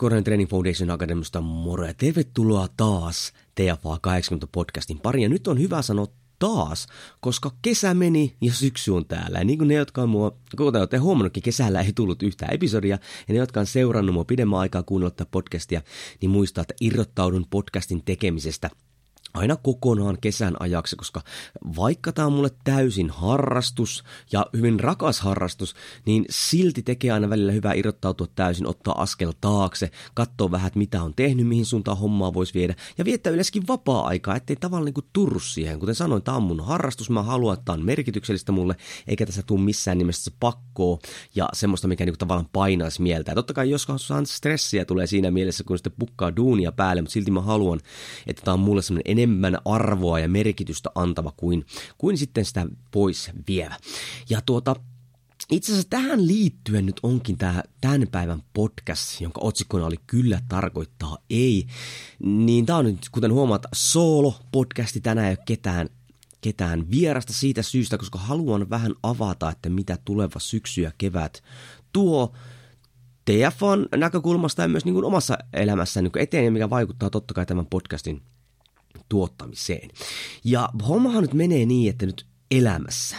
Korhonen Training Foundation Academista moro ja tervetuloa taas TFA 80 podcastin pariin. Ja nyt on hyvä sanoa taas, koska kesä meni ja syksy on täällä. Ja niin kuin ne, jotka on mua, kuten olette huomannutkin, kesällä ei tullut yhtään episodia. Ja ne, jotka on seurannut mua pidemmän aikaa kuunnella podcastia, niin muistaa, että irrottaudun podcastin tekemisestä – aina kokonaan kesän ajaksi, koska vaikka tämä on mulle täysin harrastus ja hyvin rakas harrastus, niin silti tekee aina välillä hyvää irrottautua täysin, ottaa askel taakse, katsoa vähän, mitä on tehnyt, mihin suuntaan hommaa voisi viedä ja viettää yleensäkin vapaa-aikaa, ettei tavallaan niin turru siihen. Kuten sanoin, tämä on mun harrastus, mä haluan, että tämä on merkityksellistä mulle, eikä tässä tule missään nimessä se pakkoa ja semmoista, mikä niin tavallaan painaisi mieltä. Ja totta kai joskus stressiä tulee siinä mielessä, kun sitten pukkaa duunia päälle, mutta silti mä haluan, että tämä on mulle semmoinen enemmän arvoa ja merkitystä antava kuin, kuin sitten sitä pois vievä. Ja tuota, itse asiassa tähän liittyen nyt onkin tämä tämän päivän podcast, jonka otsikkona oli Kyllä tarkoittaa ei. Niin tämä on nyt, kuten huomaat, solo-podcasti. Tänään ei ole ketään, ketään vierasta siitä syystä, koska haluan vähän avata, että mitä tuleva syksy ja kevät tuo TFN näkökulmasta ja myös niin kuin omassa elämässä niin kuin eteen, mikä vaikuttaa totta kai tämän podcastin tuottamiseen. Ja hommahan nyt menee niin, että nyt elämässä,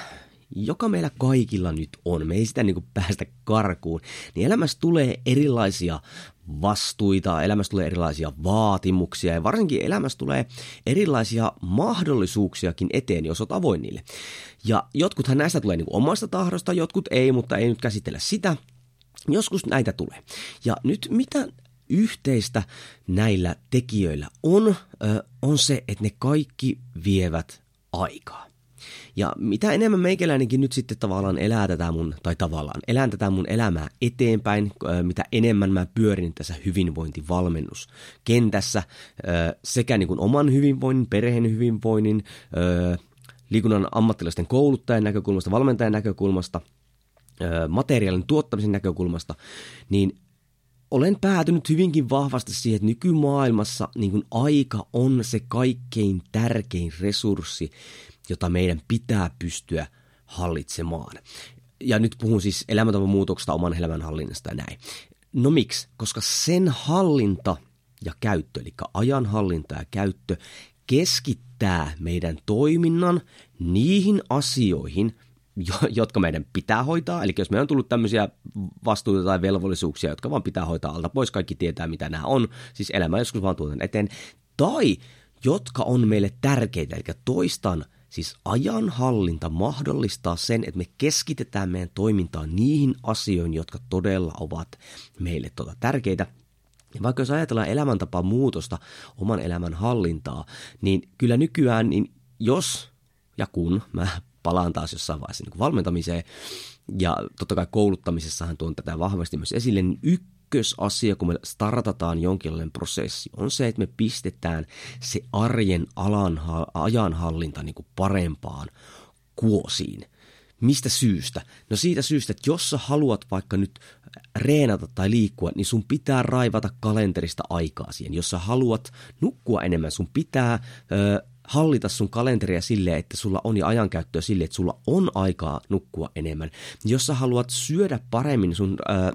joka meillä kaikilla nyt on, me ei sitä niin kuin päästä karkuun, niin elämässä tulee erilaisia vastuita, elämässä tulee erilaisia vaatimuksia ja varsinkin elämässä tulee erilaisia mahdollisuuksiakin eteen, jos olet avoin niille. Ja jotkuthan näistä tulee niin kuin omasta tahdosta, jotkut ei, mutta ei nyt käsitellä sitä. Joskus näitä tulee. Ja nyt mitä yhteistä näillä tekijöillä on, on se, että ne kaikki vievät aikaa. Ja mitä enemmän meikäläinenkin nyt sitten tavallaan elää tätä mun, tai tavallaan elän tätä mun elämää eteenpäin, mitä enemmän mä pyörin tässä hyvinvointivalmennuskentässä sekä niin kuin oman hyvinvoinnin, perheen hyvinvoinnin, liikunnan ammattilaisten kouluttajan näkökulmasta, valmentajan näkökulmasta, materiaalin tuottamisen näkökulmasta, niin olen päätynyt hyvinkin vahvasti siihen, että nykymaailmassa niin kuin aika on se kaikkein tärkein resurssi, jota meidän pitää pystyä hallitsemaan. Ja nyt puhun siis elämäntavan muutoksesta, oman elämän hallinnasta ja näin. No miksi? Koska sen hallinta ja käyttö, eli ajan hallinta ja käyttö, keskittää meidän toiminnan niihin asioihin, jotka meidän pitää hoitaa. Eli jos meillä on tullut tämmöisiä vastuuta tai velvollisuuksia, jotka vaan pitää hoitaa alta pois, kaikki tietää mitä nämä on, siis elämä joskus vaan tuotan eteen, tai jotka on meille tärkeitä, eli toistan, siis ajanhallinta mahdollistaa sen, että me keskitetään meidän toimintaa niihin asioihin, jotka todella ovat meille tuota tärkeitä, ja vaikka jos ajatellaan elämäntapaa muutosta, oman elämän hallintaa, niin kyllä nykyään, niin jos ja kun mä palaan taas jossain vaiheessa niin valmentamiseen. Ja totta kai kouluttamisessahan tuon tätä vahvasti myös esille, niin ykkösasia, kun me startataan jonkinlainen prosessi, on se, että me pistetään se arjen alan, ajanhallinta niin kuin parempaan kuosiin. Mistä syystä? No siitä syystä, että jos sä haluat vaikka nyt reenata tai liikkua, niin sun pitää raivata kalenterista aikaa siihen. Jos sä haluat nukkua enemmän, sun pitää ö, hallita sun kalenteria silleen, että sulla on jo ajankäyttöä silleen, että sulla on aikaa nukkua enemmän. Jos sä haluat syödä paremmin sun... Ää,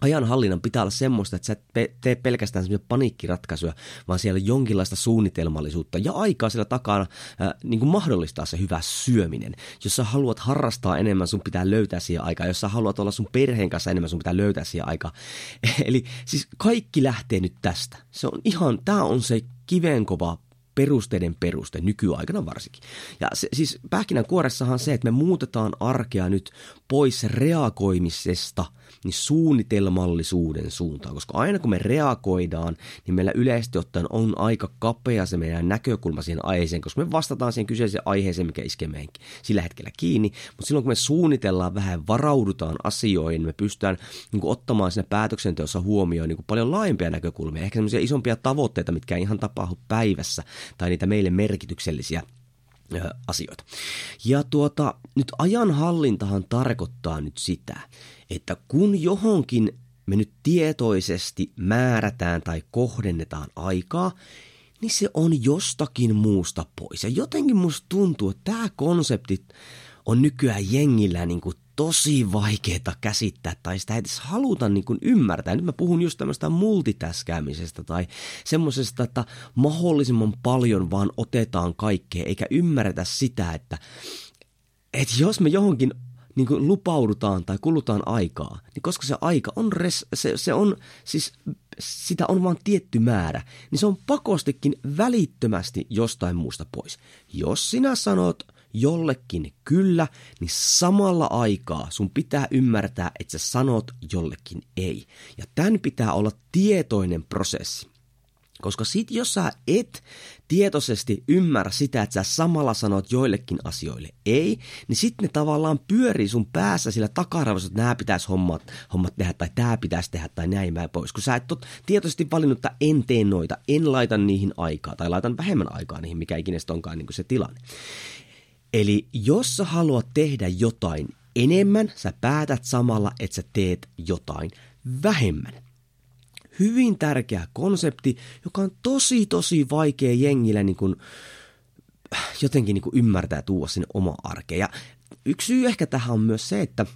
ajanhallinnan pitää olla semmoista, että sä et tee pelkästään semmoisia paniikkiratkaisuja, vaan siellä on jonkinlaista suunnitelmallisuutta ja aikaa siellä takana äh, niin kuin mahdollistaa se hyvä syöminen. Jos sä haluat harrastaa enemmän, sun pitää löytää siihen aikaa. Jos sä haluat olla sun perheen kanssa enemmän, sun pitää löytää siihen aikaa. Eli siis kaikki lähtee nyt tästä. Se on ihan, tää on se kivenkova perusteiden peruste, nykyaikana varsinkin. Ja se, siis pähkinän kuoressahan se, että me muutetaan arkea nyt pois reagoimisesta niin suunnitelmallisuuden suuntaan, koska aina kun me reagoidaan, niin meillä yleisesti ottaen on aika kapea se meidän näkökulma siihen aiheeseen, koska me vastataan siihen kyseiseen aiheeseen, mikä iskee meidän sillä hetkellä kiinni, mutta silloin kun me suunnitellaan vähän, varaudutaan asioihin, me pystytään niin kuin, ottamaan siinä päätöksenteossa huomioon niin kuin, paljon laajempia näkökulmia, ehkä sellaisia isompia tavoitteita, mitkä ei ihan tapahdu päivässä, tai niitä meille merkityksellisiä asioita. Ja tuota, nyt ajanhallintahan tarkoittaa nyt sitä, että kun johonkin me nyt tietoisesti määrätään tai kohdennetaan aikaa, niin se on jostakin muusta pois. Ja jotenkin musta tuntuu, että tämä konsepti on nykyään jengillä niin kuin tosi vaikeaa käsittää tai sitä ei edes haluta niin kuin ymmärtää. Nyt mä puhun just tämmöistä multitaskäämisestä tai semmoisesta, että mahdollisimman paljon vaan otetaan kaikkea eikä ymmärretä sitä, että, että jos me johonkin niin kuin lupaudutaan tai kulutaan aikaa, niin koska se aika on, res, se, se on siis, sitä on vain tietty määrä, niin se on pakostikin välittömästi jostain muusta pois. Jos sinä sanot jollekin kyllä, niin samalla aikaa sun pitää ymmärtää, että sä sanot jollekin ei. Ja tämän pitää olla tietoinen prosessi. Koska sit jos sä et tietoisesti ymmärrä sitä, että sä samalla sanot joillekin asioille ei, niin sitten ne tavallaan pyörii sun päässä sillä takaravossa, että nämä pitäisi hommat, hommat tehdä tai tämä pitäisi tehdä tai näin mä pois. Kun sä et ole tietoisesti valinnut, että en tee noita, en laita niihin aikaa tai laitan vähemmän aikaa niihin, mikä ikinä onkaan niin se tilanne. Eli jos sä haluat tehdä jotain enemmän, sä päätät samalla, että sä teet jotain vähemmän. Hyvin tärkeä konsepti, joka on tosi tosi vaikea jengillä niin kuin, jotenkin niin kuin ymmärtää tuoda sinne oma arkeen. Ja yksi syy ehkä tähän on myös se, että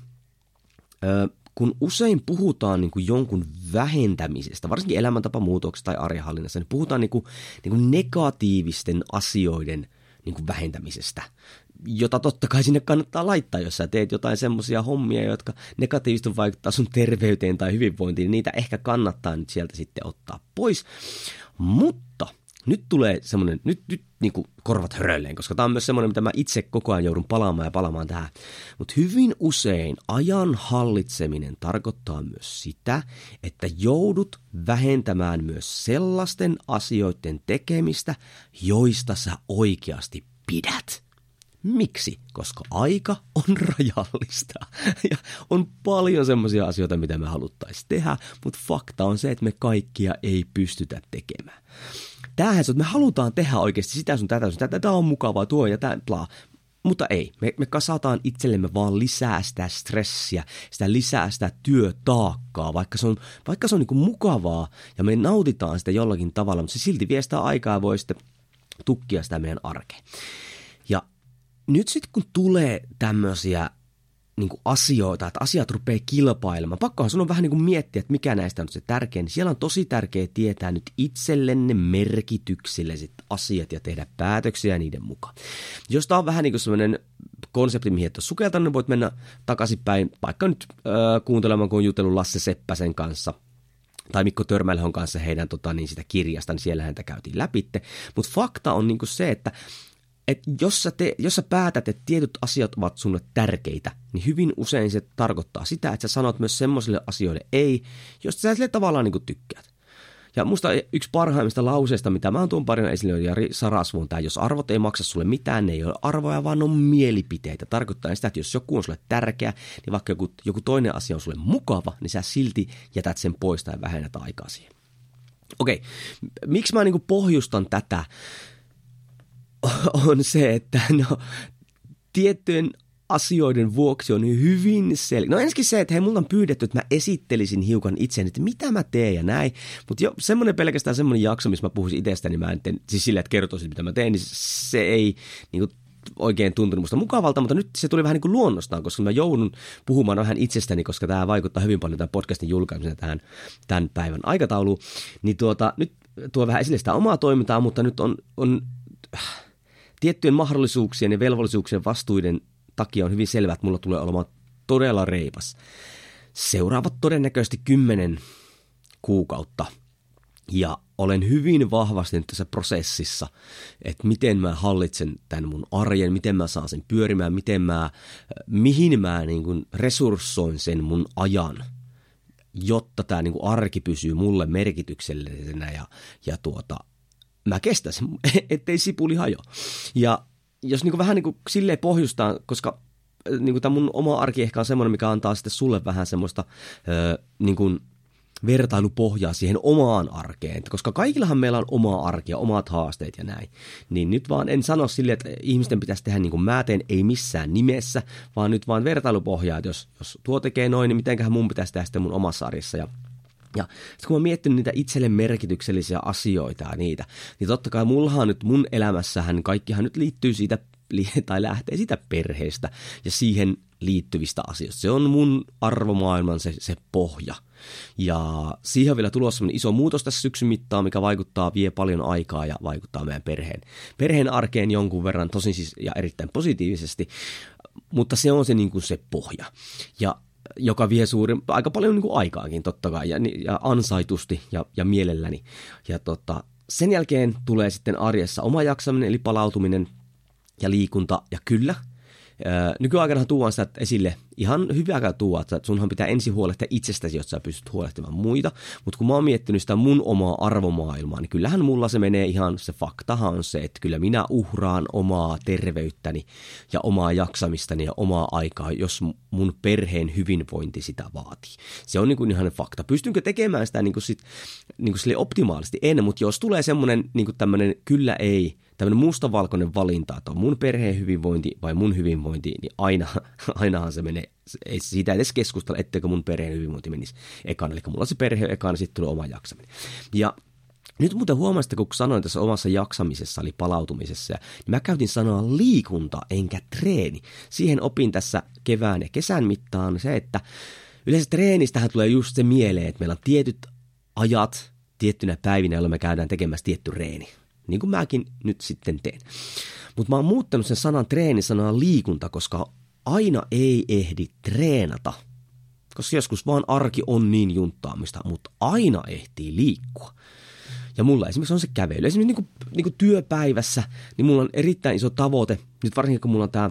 ö, kun usein puhutaan niin kuin jonkun vähentämisestä, varsinkin elämäntapamuutoksesta tai arjenhallinnassa, niin puhutaan niin kuin, niin kuin negatiivisten asioiden niin vähentämisestä jota totta kai sinne kannattaa laittaa, jos sä teet jotain semmoisia hommia, jotka negatiivisesti vaikuttaa sun terveyteen tai hyvinvointiin, niin niitä ehkä kannattaa nyt sieltä sitten ottaa pois. Mutta nyt tulee semmoinen, nyt, nyt niin kuin korvat hörölleen, koska tämä on myös semmoinen, mitä mä itse koko ajan joudun palaamaan ja palaamaan tähän. Mutta hyvin usein ajan hallitseminen tarkoittaa myös sitä, että joudut vähentämään myös sellaisten asioiden tekemistä, joista sä oikeasti pidät. Miksi? Koska aika on rajallista ja on paljon semmoisia asioita, mitä me haluttaisiin tehdä, mutta fakta on se, että me kaikkia ei pystytä tekemään. Tämähän se, että me halutaan tehdä oikeasti sitä sun tätä sun tätä, tämä on mukavaa, tuo ja tämä, bla. Mutta ei, me, me kasataan itsellemme vaan lisää sitä stressiä, sitä lisää sitä työtaakkaa, vaikka se on, vaikka se on niin mukavaa ja me nautitaan sitä jollakin tavalla, mutta se silti vie sitä aikaa ja voi sitten tukkia sitä meidän arkeen. Nyt sitten kun tulee tämmöisiä niin asioita, että asiat rupeaa kilpailemaan. Pakkohan sun on vähän niin kuin miettiä, että mikä näistä on se tärkein. Siellä on tosi tärkeää tietää nyt itsellenne merkitykselliset asiat ja tehdä päätöksiä niiden mukaan. Jos tämä on vähän niin kuin semmoinen konsepti, mihin et ole sukeltanut, niin voit mennä takaisinpäin, vaikka nyt äh, kuuntelemaan, kun on jutellut Lasse Seppäsen kanssa – tai Mikko Törmälehon kanssa heidän tota, niin sitä kirjasta, niin siellä häntä käytiin läpitte. Mutta fakta on niinku se, että että jos sä, te, jos sä päätät, että tietyt asiat ovat sulle tärkeitä, niin hyvin usein se tarkoittaa sitä, että sä sanot myös semmoisille asioille ei, jos sä sille tavallaan niin tykkäät. Ja musta yksi parhaimmista lauseista, mitä mä oon tuon paljon esille, on Jari Sarasvuon tämä, jos arvot ei maksa sulle mitään, ne ei ole arvoja, vaan on mielipiteitä. Tarkoittaa sitä, että jos joku on sulle tärkeä, niin vaikka joku, joku toinen asia on sulle mukava, niin sä silti jätät sen pois tai vähennät aikaa siihen. Okei, miksi mä niin pohjustan tätä? on se, että no, tiettyjen asioiden vuoksi on hyvin sel... No ensinnäkin se, että hei, mulla on pyydetty, että mä esittelisin hiukan itseäni, että mitä mä teen ja näin. Mutta jo semmoinen pelkästään semmoinen jakso, missä mä puhuisin itsestäni, mä en teen, siis sillä, että kertoisin, mitä mä teen, niin se ei niin kuin, oikein tuntunut musta mukavalta, mutta nyt se tuli vähän niin kuin luonnostaan, koska mä joudun puhumaan vähän itsestäni, koska tämä vaikuttaa hyvin paljon tämän podcastin julkaisemisen tähän tämän päivän aikatauluun. Niin tuota, nyt tuo vähän esille sitä omaa toimintaa, mutta nyt on, on tiettyjen mahdollisuuksien ja velvollisuuksien vastuiden takia on hyvin selvää, että mulla tulee olemaan todella reipas. Seuraavat todennäköisesti kymmenen kuukautta Ja olen hyvin vahvasti nyt tässä prosessissa, että miten mä hallitsen tämän mun arjen, miten mä saan sen pyörimään, miten mä, mihin mä niin kuin resurssoin sen mun ajan, jotta tämä niin kuin arki pysyy mulle merkityksellisenä ja, ja tuota, mä kestäisin, ettei sipuli hajo. Ja jos niin kuin vähän niin kuin silleen pohjustaa, koska niin kuin tämä mun oma arki ehkä on semmoinen, mikä antaa sitten sulle vähän semmoista öö, niin kuin vertailupohjaa siihen omaan arkeen, koska kaikillahan meillä on oma arki ja omat haasteet ja näin. Niin nyt vaan en sano silleen, että ihmisten pitäisi tehdä niin kuin mä teen, ei missään nimessä, vaan nyt vaan vertailupohjaa, että jos, jos tuo tekee noin, niin mitenköhän mun pitäisi tehdä sitten mun omassa arjessa ja ja sitten kun mä miettinyt niitä itselle merkityksellisiä asioita ja niitä, niin totta kai mullahan nyt mun elämässähän kaikkihan nyt liittyy siitä tai lähtee sitä perheestä ja siihen liittyvistä asioista. Se on mun arvomaailman se, se pohja. Ja siihen on vielä tulossa iso muutos tässä syksyn mittaan, mikä vaikuttaa, vie paljon aikaa ja vaikuttaa meidän perheen, perheen arkeen jonkun verran, tosin siis ja erittäin positiivisesti, mutta se on se, niin kuin se pohja. Ja joka vie suurin, aika paljon niin kuin aikaakin totta kai, ja, ja ansaitusti ja, ja mielelläni. Ja tota, sen jälkeen tulee sitten arjessa oma jaksaminen, eli palautuminen ja liikunta, ja kyllä – Nykyaikana tuon sitä esille ihan hyvääkään tuo, että sunhan pitää ensin huolehtia itsestäsi, jotta sä pystyt huolehtimaan muita. Mutta kun mä oon miettinyt sitä mun omaa arvomaailmaa, niin kyllähän mulla se menee ihan, se faktahan on se, että kyllä minä uhraan omaa terveyttäni ja omaa jaksamistani ja omaa aikaa, jos mun perheen hyvinvointi sitä vaatii. Se on niin kuin ihan fakta. Pystynkö tekemään sitä niin sit, niin sille optimaalisesti? En, mutta jos tulee semmoinen niin tämmöinen kyllä ei, tämmöinen mustavalkoinen valinta, että on mun perheen hyvinvointi vai mun hyvinvointi, niin aina, ainahan se menee, ei siitä edes keskustella, etteikö mun perheen hyvinvointi menisi ekana. Eli mulla se perhe ekana, sitten tulee oma jaksaminen. Ja nyt muuten huomasitte, kun sanoin tässä omassa jaksamisessa, eli palautumisessa, niin mä käytin sanoa liikunta enkä treeni. Siihen opin tässä kevään ja kesän mittaan se, että yleensä treenistähän tulee just se mieleen, että meillä on tietyt ajat tiettynä päivinä, jolloin me käydään tekemässä tietty reeni niin kuin mäkin nyt sitten teen. Mutta mä oon muuttanut sen sanan treeni sanaa liikunta, koska aina ei ehdi treenata. Koska joskus vaan arki on niin junttaamista, mutta aina ehtii liikkua. Ja mulla esimerkiksi on se kävely. Esimerkiksi niin kuin, niin kuin työpäivässä, niin mulla on erittäin iso tavoite. Nyt varsinkin kun mulla on tämä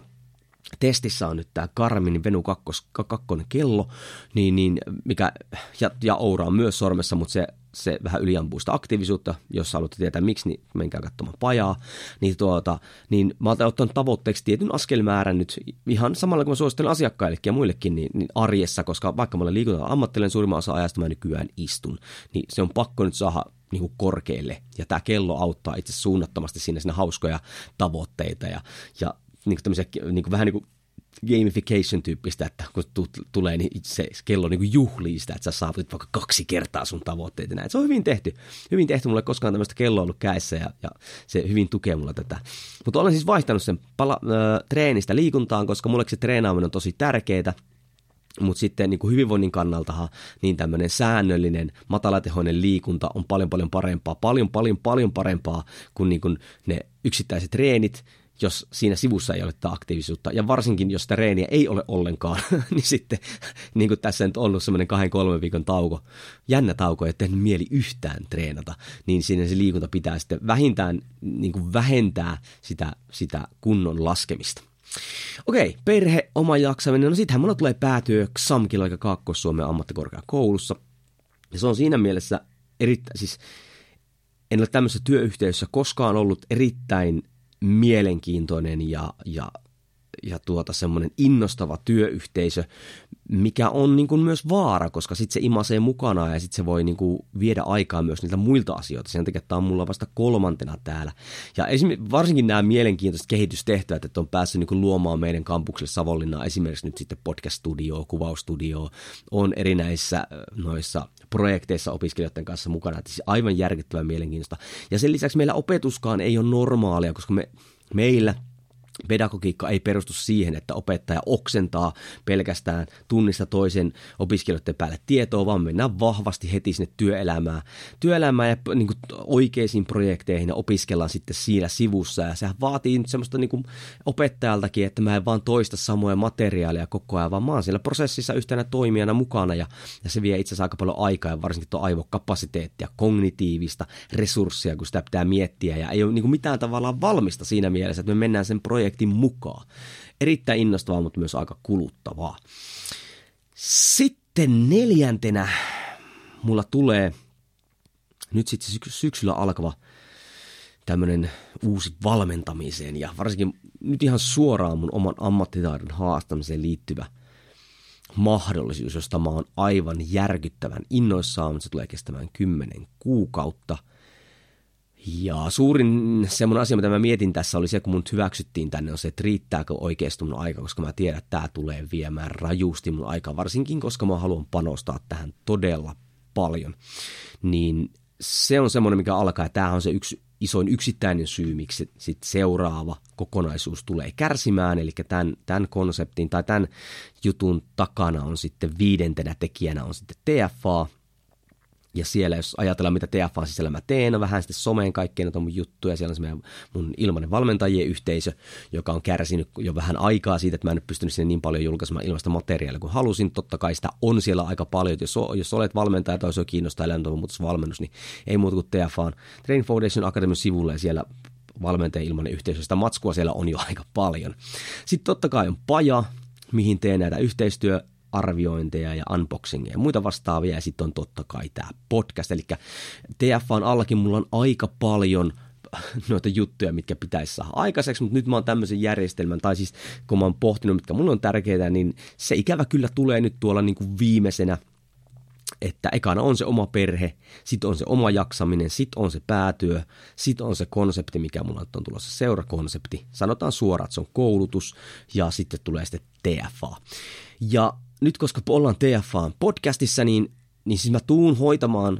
testissä on nyt tämä Garmin Venu 2, 2 kello, niin, niin mikä, ja, ja Oura on myös sormessa, mutta se se vähän yliampuu sitä aktiivisuutta, jos haluatte tietää miksi, niin menkää katsomaan pajaa. Niin, tuota, niin mä oon ottanut tavoitteeksi tietyn askelmäärän nyt ihan samalla kuin mä suosittelen asiakkaillekin ja muillekin niin, niin arjessa, koska vaikka mä olen liikunta ammattilainen suurimman osa ajasta mä nykyään istun, niin se on pakko nyt saada niin kuin korkealle. Ja tämä kello auttaa itse suunnattomasti siinä, siinä hauskoja tavoitteita ja, ja niin kuin niin kuin vähän niin kuin gamification-tyyppistä, että kun tulee, niin se kello niin juhlii sitä, että sä saavutit vaikka kaksi kertaa sun tavoitteita. Näin. Se on hyvin tehty. Hyvin tehty. Mulle koskaan tämmöistä kelloa ollut käessä ja, ja se hyvin tukee mulla tätä. Mutta olen siis vaihtanut sen pala, äh, treenistä liikuntaan, koska mulle se treenaaminen on tosi tärkeää. Mutta sitten niin kuin hyvinvoinnin kannaltahan niin tämmöinen säännöllinen, matalatehoinen liikunta on paljon paljon parempaa, paljon paljon paljon parempaa kuin, niin kuin ne yksittäiset treenit, jos siinä sivussa ei ole tätä aktiivisuutta. Ja varsinkin, jos sitä reeniä ei ole ollenkaan, niin sitten, niin kuin tässä on ollut semmoinen kahden kolmen viikon tauko, jännä tauko, että tehnyt mieli yhtään treenata, niin siinä se liikunta pitää sitten vähintään niin kuin vähentää sitä, sitä kunnon laskemista. Okei, perhe, oma jaksaminen. No sittenhän mulla tulee päätyö XAMKilla, eli Kaakkois-Suomen ammattikorkeakoulussa. Ja se on siinä mielessä erittäin, siis en ole tämmöisessä työyhteisössä koskaan ollut erittäin mielenkiintoinen ja, ja, ja tuota semmoinen innostava työyhteisö, mikä on niin kuin myös vaara, koska sitten se imasee mukana ja sitten se voi niin kuin viedä aikaa myös niiltä muilta asioilta. Sen takia tämä on mulla vasta kolmantena täällä. Ja esimerkiksi varsinkin nämä mielenkiintoiset kehitystehtävät, että on päässyt niin kuin luomaan meidän kampukselle Savonlinnaan esimerkiksi nyt sitten podcast-studio, kuvausstudio, on erinäisissä noissa projekteissa opiskelijoiden kanssa mukana. Että siis aivan järkyttävän mielenkiintoista. Ja sen lisäksi meillä opetuskaan ei ole normaalia, koska me, meillä pedagogiikka ei perustu siihen, että opettaja oksentaa pelkästään tunnista toisen opiskelijoiden päälle tietoa, vaan mennään vahvasti heti sinne työelämään, työelämään ja niin kuin, oikeisiin projekteihin ja opiskellaan sitten siinä sivussa. Ja sehän vaatii nyt semmoista niin kuin, opettajaltakin, että mä en vaan toista samoja materiaaleja koko ajan, vaan mä oon siellä prosessissa yhtenä toimijana mukana ja, ja se vie itse asiassa aika paljon aikaa ja varsinkin tuo aivokapasiteettia, kognitiivista resurssia, kun sitä pitää miettiä ja ei ole niin kuin, mitään tavallaan valmista siinä mielessä, että me mennään sen projektin projektin mukaan. Erittäin innostavaa, mutta myös aika kuluttavaa. Sitten neljäntenä mulla tulee nyt sitten syksyllä alkava tämmöinen uusi valmentamiseen ja varsinkin nyt ihan suoraan mun oman ammattitaidon haastamiseen liittyvä mahdollisuus, josta mä oon aivan järkyttävän innoissaan, mutta se tulee kestämään kymmenen kuukautta – ja suurin semmoinen asia, mitä mä mietin tässä, oli se, kun mun hyväksyttiin tänne, on se, että riittääkö oikeasti mun aika, koska mä tiedän, että tämä tulee viemään rajusti mun aikaa, varsinkin koska mä haluan panostaa tähän todella paljon. Niin se on semmoinen, mikä alkaa, ja tämä on se yksi isoin yksittäinen syy, miksi sit seuraava kokonaisuus tulee kärsimään, eli tämän, tämän konseptin tai tämän jutun takana on sitten viidentenä tekijänä on sitten TFA, ja siellä, jos ajatellaan, mitä TFAn sisällä mä teen, on vähän sitten someen kaikkea noita mun juttuja. Siellä on se meidän, mun ilmainen valmentajien yhteisö, joka on kärsinyt jo vähän aikaa siitä, että mä en nyt pystynyt sinne niin paljon julkaisemaan ilmaista materiaalia kuin halusin. Totta kai sitä on siellä aika paljon. Jos, jos olet valmentaja tai jos kiinnostaa elämäntapamuutosvalmennus, niin ei muuta kuin TFAn Training Foundation Academy sivulle ja siellä valmentajan ilmainen yhteisö. Sitä matskua siellä on jo aika paljon. Sitten totta kai on paja, mihin teen näitä yhteistyö arviointeja ja unboxingeja ja muita vastaavia. Ja sitten on totta kai tämä podcast. Eli TFAn allakin mulla on aika paljon noita juttuja, mitkä pitäisi saada aikaiseksi, mutta nyt mä oon tämmöisen järjestelmän, tai siis kun mä oon pohtinut, mitkä mulla on tärkeitä, niin se ikävä kyllä tulee nyt tuolla niin kuin viimeisenä että ekana on se oma perhe, sitten on se oma jaksaminen, sitten on se päätyö, sitten on se konsepti, mikä mulla on tulossa seurakonsepti. Sanotaan suoraan, että se on koulutus ja sitten tulee sitten TFA. Ja nyt koska ollaan TFA podcastissa, niin, niin siis mä tuun hoitamaan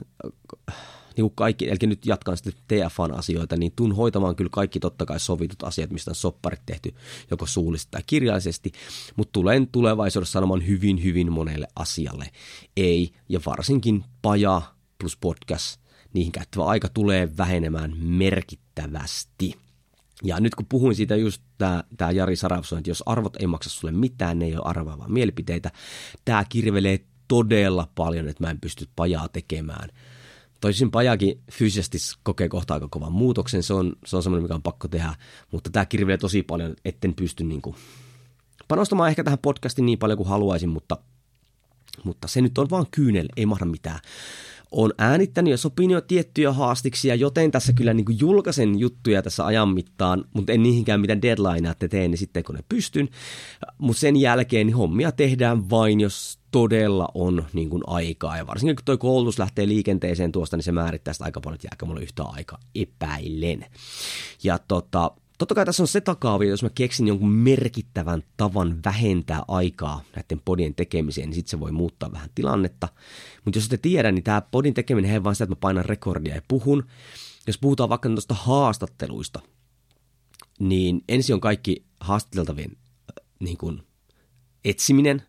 äh, niin kuin kaikki, eli nyt jatkan sitten TFAn asioita, niin tuun hoitamaan kyllä kaikki totta kai sovitut asiat, mistä on sopparit tehty joko suullisesti tai kirjallisesti, mutta tulen tulevaisuudessa sanomaan hyvin, hyvin monelle asialle ei, ja varsinkin paja plus podcast, niihin käyttävä aika tulee vähenemään merkittävästi. Ja nyt kun puhuin siitä just tämä, Jari Sarafson, että jos arvot ei maksa sulle mitään, ne ei ole arvaavaa mielipiteitä, tämä kirvelee todella paljon, että mä en pysty pajaa tekemään. Toisin pajakin fyysisesti kokee kohta aika kovan muutoksen, se on, se on semmoinen, mikä on pakko tehdä, mutta tämä kirvelee tosi paljon, etten pysty niin kuin panostamaan ehkä tähän podcastiin niin paljon kuin haluaisin, mutta, mutta se nyt on vaan kyynel, ei mahda mitään on äänittänyt ja sopinut jo tiettyjä haastiksia, joten tässä kyllä niin kuin julkaisen juttuja tässä ajan mittaan, mutta en niihinkään mitään deadlinea te teen, niin sitten kun ne pystyn. Mutta sen jälkeen niin hommia tehdään vain, jos todella on niin kuin aikaa. Ja varsinkin kun tuo koulutus lähtee liikenteeseen tuosta, niin se määrittää sitä aika paljon, että jääkö mulle yhtä aika epäilen. Ja tota, Totta kai tässä on se takaavi, jos mä keksin jonkun merkittävän tavan vähentää aikaa näiden podien tekemiseen, niin sitten se voi muuttaa vähän tilannetta. Mutta jos ette tiedä, niin tämä podin tekeminen ei vaan sitä, että mä painan rekordia ja puhun. Jos puhutaan vaikka tuosta haastatteluista, niin ensin on kaikki haastateltavien äh, niin kuin, etsiminen,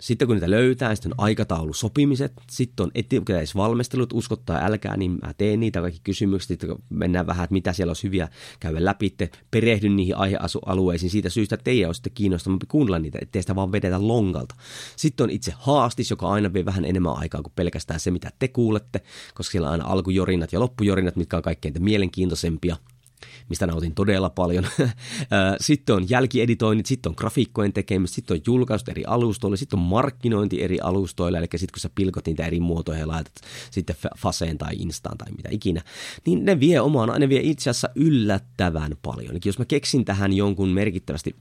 sitten kun niitä löytää, sitten on aikataulusopimiset, sitten on etukäteisvalmistelut, uskottaa älkää, niin mä teen niitä kaikki kysymykset, sitten mennään vähän, että mitä siellä olisi hyviä käydä läpi, perehdyn niihin aihealueisiin siitä syystä, että teidän on sitten kiinnostavampi kuunnella niitä, ettei sitä vaan vedetä longalta. Sitten on itse haastis, joka aina vie vähän enemmän aikaa kuin pelkästään se, mitä te kuulette, koska siellä on aina alkujorinat ja loppujorinat, mitkä on kaikkein mielenkiintoisempia – mistä nautin todella paljon. sitten on jälkieditoinnit, sitten on grafiikkojen tekemistä, sitten on julkaisut eri alustoille, sitten on markkinointi eri alustoille, eli sitten kun sä pilkot niitä eri muotoja ja laitat sitten Faseen tai Instaan tai mitä ikinä, niin ne vie omaan, ne vie itse asiassa yllättävän paljon. Eli jos mä keksin tähän jonkun merkittävästi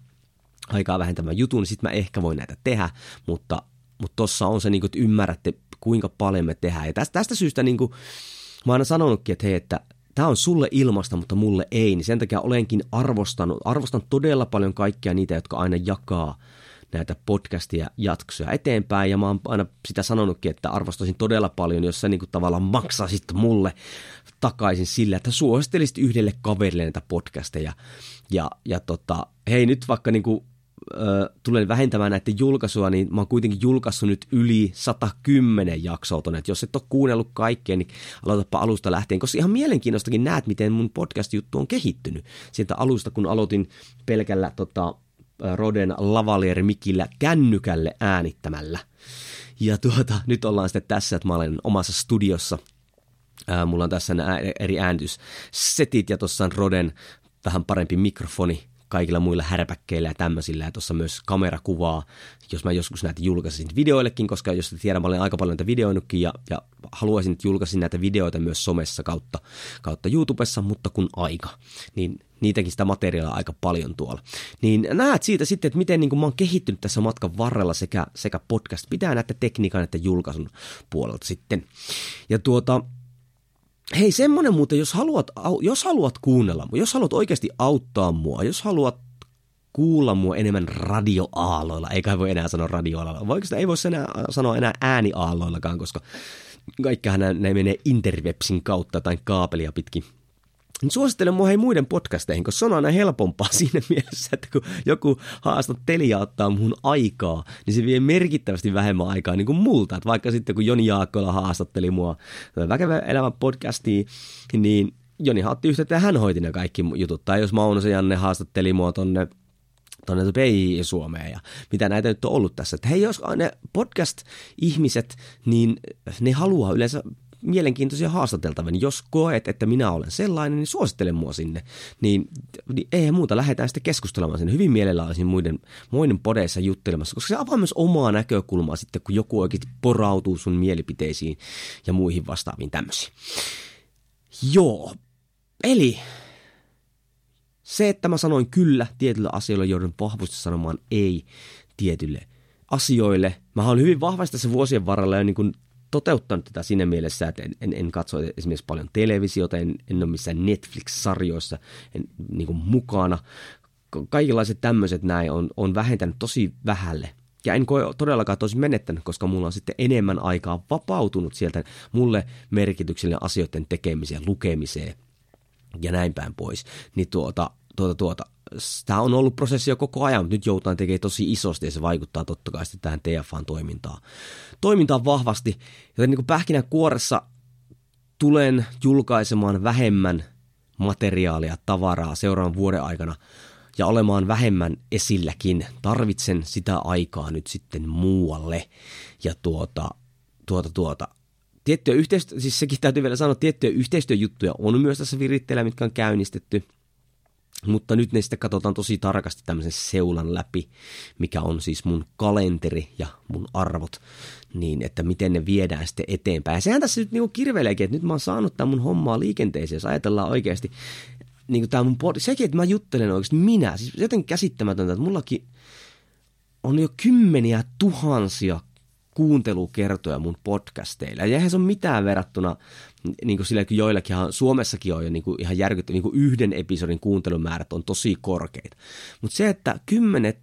aikaa vähentämään jutun, niin sitten mä ehkä voin näitä tehdä, mutta mutta tossa on se, niin kuin, että ymmärrätte, kuinka paljon me tehdään. Ja tästä, tästä syystä niin kuin, mä oon aina sanonutkin, että hei, että tämä on sulle ilmasta, mutta mulle ei, niin sen takia olenkin arvostanut, arvostan todella paljon kaikkia niitä, jotka aina jakaa näitä podcastia jaksoja eteenpäin. Ja mä oon aina sitä sanonutkin, että arvostaisin todella paljon, jos sä niin kuin tavallaan maksaisit mulle takaisin sillä, että suosittelisit yhdelle kaverille näitä podcasteja. Ja, ja tota, hei nyt vaikka niin kuin tulen vähentämään näiden julkaisua, niin mä oon kuitenkin julkaissut nyt yli 110 jaksoa tonne. Et jos et ole kuunnellut kaikkea, niin aloitapa alusta lähtien, koska ihan mielenkiinnostakin näet, miten mun podcast-juttu on kehittynyt. Sieltä alusta, kun aloitin pelkällä tota, Roden lavalier-mikillä kännykälle äänittämällä. Ja tuota, nyt ollaan sitten tässä, että mä olen omassa studiossa. Ää, mulla on tässä nämä eri äänityssetit ja tuossa on Roden vähän parempi mikrofoni kaikilla muilla härpäkkeillä ja tämmöisillä. Ja tuossa myös kamerakuvaa, jos mä joskus näitä julkaisin videoillekin, koska jos tiedän, mä olen aika paljon näitä videoinutkin ja, ja haluaisin, että julkaisin näitä videoita myös somessa kautta, kautta YouTubessa, mutta kun aika, niin niitäkin sitä materiaalia aika paljon tuolla. Niin näet siitä sitten, että miten niin kuin mä oon kehittynyt tässä matkan varrella sekä, sekä podcast pitää näitä tekniikan että julkaisun puolelta sitten. Ja tuota, Hei, semmonen muuten, jos haluat, jos haluat kuunnella mua, jos haluat oikeasti auttaa mua, jos haluat kuulla mua enemmän radioaaloilla, eikä voi enää sanoa radioaaloilla, voiko sitä ei voi enää sanoa enää ääniaaloillakaan, koska kaikkihan ne menee interwebsin kautta tai kaapelia pitkin niin suosittelen mua hei muiden podcasteihin, koska se on aina helpompaa siinä mielessä, että kun joku haastattelija ottaa mun aikaa, niin se vie merkittävästi vähemmän aikaa niin kuin multa. Että vaikka sitten kun Joni Jaakkola haastatteli mua Väkevä elämä podcastiin, niin Joni otti yhteyttä ja hän hoiti ne kaikki jutut. Tai jos Mauno Janne haastatteli mua tonne tuonne PI-Suomeen ja mitä näitä nyt on ollut tässä. Että hei, jos ne podcast-ihmiset, niin ne haluaa yleensä mielenkiintoisia haastateltavia, niin jos koet, että minä olen sellainen, niin suosittele mua sinne. Niin, niin ei muuta, lähdetään sitten keskustelemaan sen. Hyvin mielellä olisin muiden, muiden podeissa juttelemassa, koska se avaa myös omaa näkökulmaa sitten, kun joku oikeasti porautuu sun mielipiteisiin ja muihin vastaaviin tämmöisiin. Joo, eli se, että mä sanoin kyllä tietylle asioille, joudun vahvasti sanomaan ei tietylle asioille. Mä olen hyvin vahvasti tässä vuosien varrella jo niin kuin toteuttanut tätä siinä mielessä, että en, en, en katso esimerkiksi paljon televisiota, en, en ole missään Netflix-sarjoissa en, niin kuin mukana. Kaikenlaiset tämmöiset näin on, on vähentänyt tosi vähälle. Ja en koe todellakaan tosi menettänyt, koska mulla on sitten enemmän aikaa vapautunut sieltä mulle merkityksellinen asioiden tekemiseen, lukemiseen ja näin päin pois. Niin tuota, tuota, tuota, tämä on ollut prosessi jo koko ajan, mutta nyt joudutaan tekemään tosi isosti ja se vaikuttaa totta kai sitten tähän TFAn toimintaan. Toimintaan vahvasti, joten niin kuin pähkinän kuoressa tulen julkaisemaan vähemmän materiaalia, tavaraa seuraavan vuoden aikana ja olemaan vähemmän esilläkin. Tarvitsen sitä aikaa nyt sitten muualle. Ja tuota, tuota, tuota, tiettyjä yhteistyö, siis sekin täytyy vielä sanoa, tiettyjä yhteistyöjuttuja on myös tässä viritteellä, mitkä on käynnistetty – mutta nyt ne sitten katsotaan tosi tarkasti tämmöisen seulan läpi, mikä on siis mun kalenteri ja mun arvot, niin että miten ne viedään sitten eteenpäin. Ja sehän tässä nyt niinku kirveleekin, että nyt mä oon saanut tämän mun hommaa liikenteeseen, jos ajatellaan oikeasti, niin kuin tämä mun pod, sekin, että mä juttelen oikeasti minä, siis jotenkin käsittämätöntä, että mullakin on jo kymmeniä tuhansia kuuntelukertoja mun podcasteilla. Ja eihän se ole mitään verrattuna niin kuin sillä, kun Suomessakin on jo niin kuin ihan järkytty, niin kuin yhden episodin kuuntelumäärät on tosi korkeita. Mutta se, että kymmenet,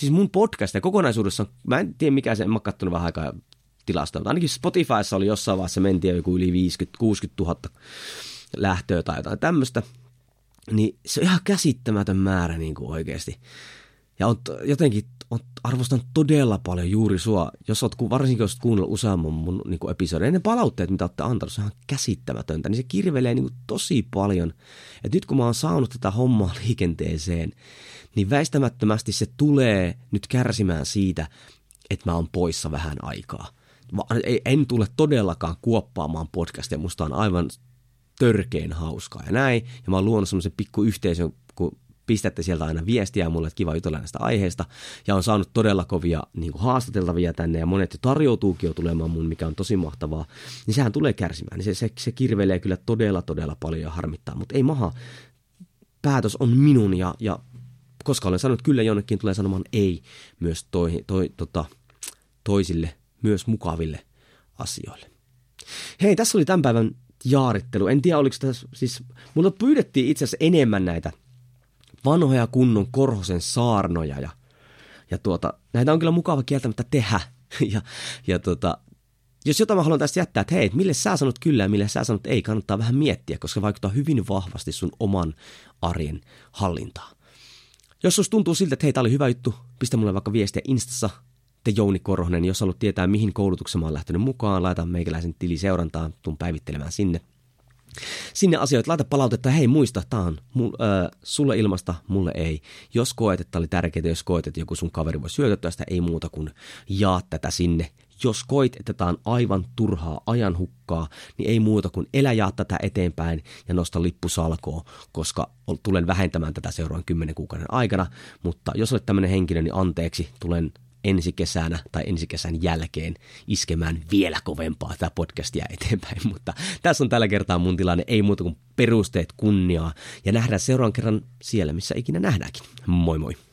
siis mun podcast ja kokonaisuudessa, mä en tiedä mikä se, en mä katsonut vähän aikaa tilastoa, mutta ainakin Spotifyssa oli jossain vaiheessa mentiin joku yli 50-60 000 lähtöä tai jotain tämmöistä, niin se on ihan käsittämätön määrä niin kuin oikeasti. Ja on jotenkin arvostan todella paljon juuri sua, jos oot, varsinkin jos oot kuunnellut useamman mun niin kuin episodin, ne palautteet, mitä olette antanut, se on ihan käsittämätöntä, niin se kirvelee niin kuin tosi paljon. Et nyt kun mä oon saanut tätä hommaa liikenteeseen, niin väistämättömästi se tulee nyt kärsimään siitä, että mä oon poissa vähän aikaa. En tule todellakaan kuoppaamaan podcastia, musta on aivan törkeen hauskaa ja näin. Ja mä oon luonut semmoisen pikku yhteisön, kun pistätte sieltä aina viestiä mulle, että kiva jutella näistä aiheista. Ja on saanut todella kovia niin kuin haastateltavia tänne ja monet jo tarjoutuukin jo tulemaan mun, mikä on tosi mahtavaa. Niin sehän tulee kärsimään. Niin se, se, se kirvelee kyllä todella, todella paljon ja harmittaa. Mutta ei maha. Päätös on minun ja, ja koska olen sanonut kyllä jonnekin, tulee sanomaan ei myös toi, toi, tota, toisille, myös mukaville asioille. Hei, tässä oli tämän päivän jaarittelu. En tiedä, oliko tässä, siis mulla pyydettiin itse asiassa enemmän näitä vanhoja kunnon Korhosen saarnoja ja, Ja tuota, näitä on kyllä mukava kieltämättä tehdä. Ja, ja tuota, jos jotain mä haluan tästä jättää, että hei, mille sä sanot kyllä ja mille sä sanot ei, kannattaa vähän miettiä, koska vaikuttaa hyvin vahvasti sun oman arjen hallintaan. Jos susta tuntuu siltä, että hei, tää oli hyvä juttu, pistä mulle vaikka viestiä Instassa, te Jouni Korhonen, jos haluat tietää, mihin koulutukseen mä oon lähtenyt mukaan, laita meikäläisen tili seurantaan, tuun päivittelemään sinne. Sinne asioita, laita palautetta, hei muista, tää on mul, äh, sulle ilmasta, mulle ei. Jos koet, että oli tärkeää, jos koet, että joku sun kaveri voi syötöttää sitä, ei muuta kuin jaa tätä sinne. Jos koit, että tämä on aivan turhaa ajanhukkaa, niin ei muuta kuin elä jaa tätä eteenpäin ja nosta lippusalkoa, koska tulen vähentämään tätä seuraavan kymmenen kuukauden aikana. Mutta jos olet tämmöinen henkilö, niin anteeksi, tulen ensi kesänä tai ensi kesän jälkeen iskemään vielä kovempaa tätä podcastia eteenpäin. Mutta tässä on tällä kertaa mun tilanne, ei muuta kuin perusteet kunniaa ja nähdään seuraavan kerran siellä, missä ikinä nähdäänkin. Moi moi!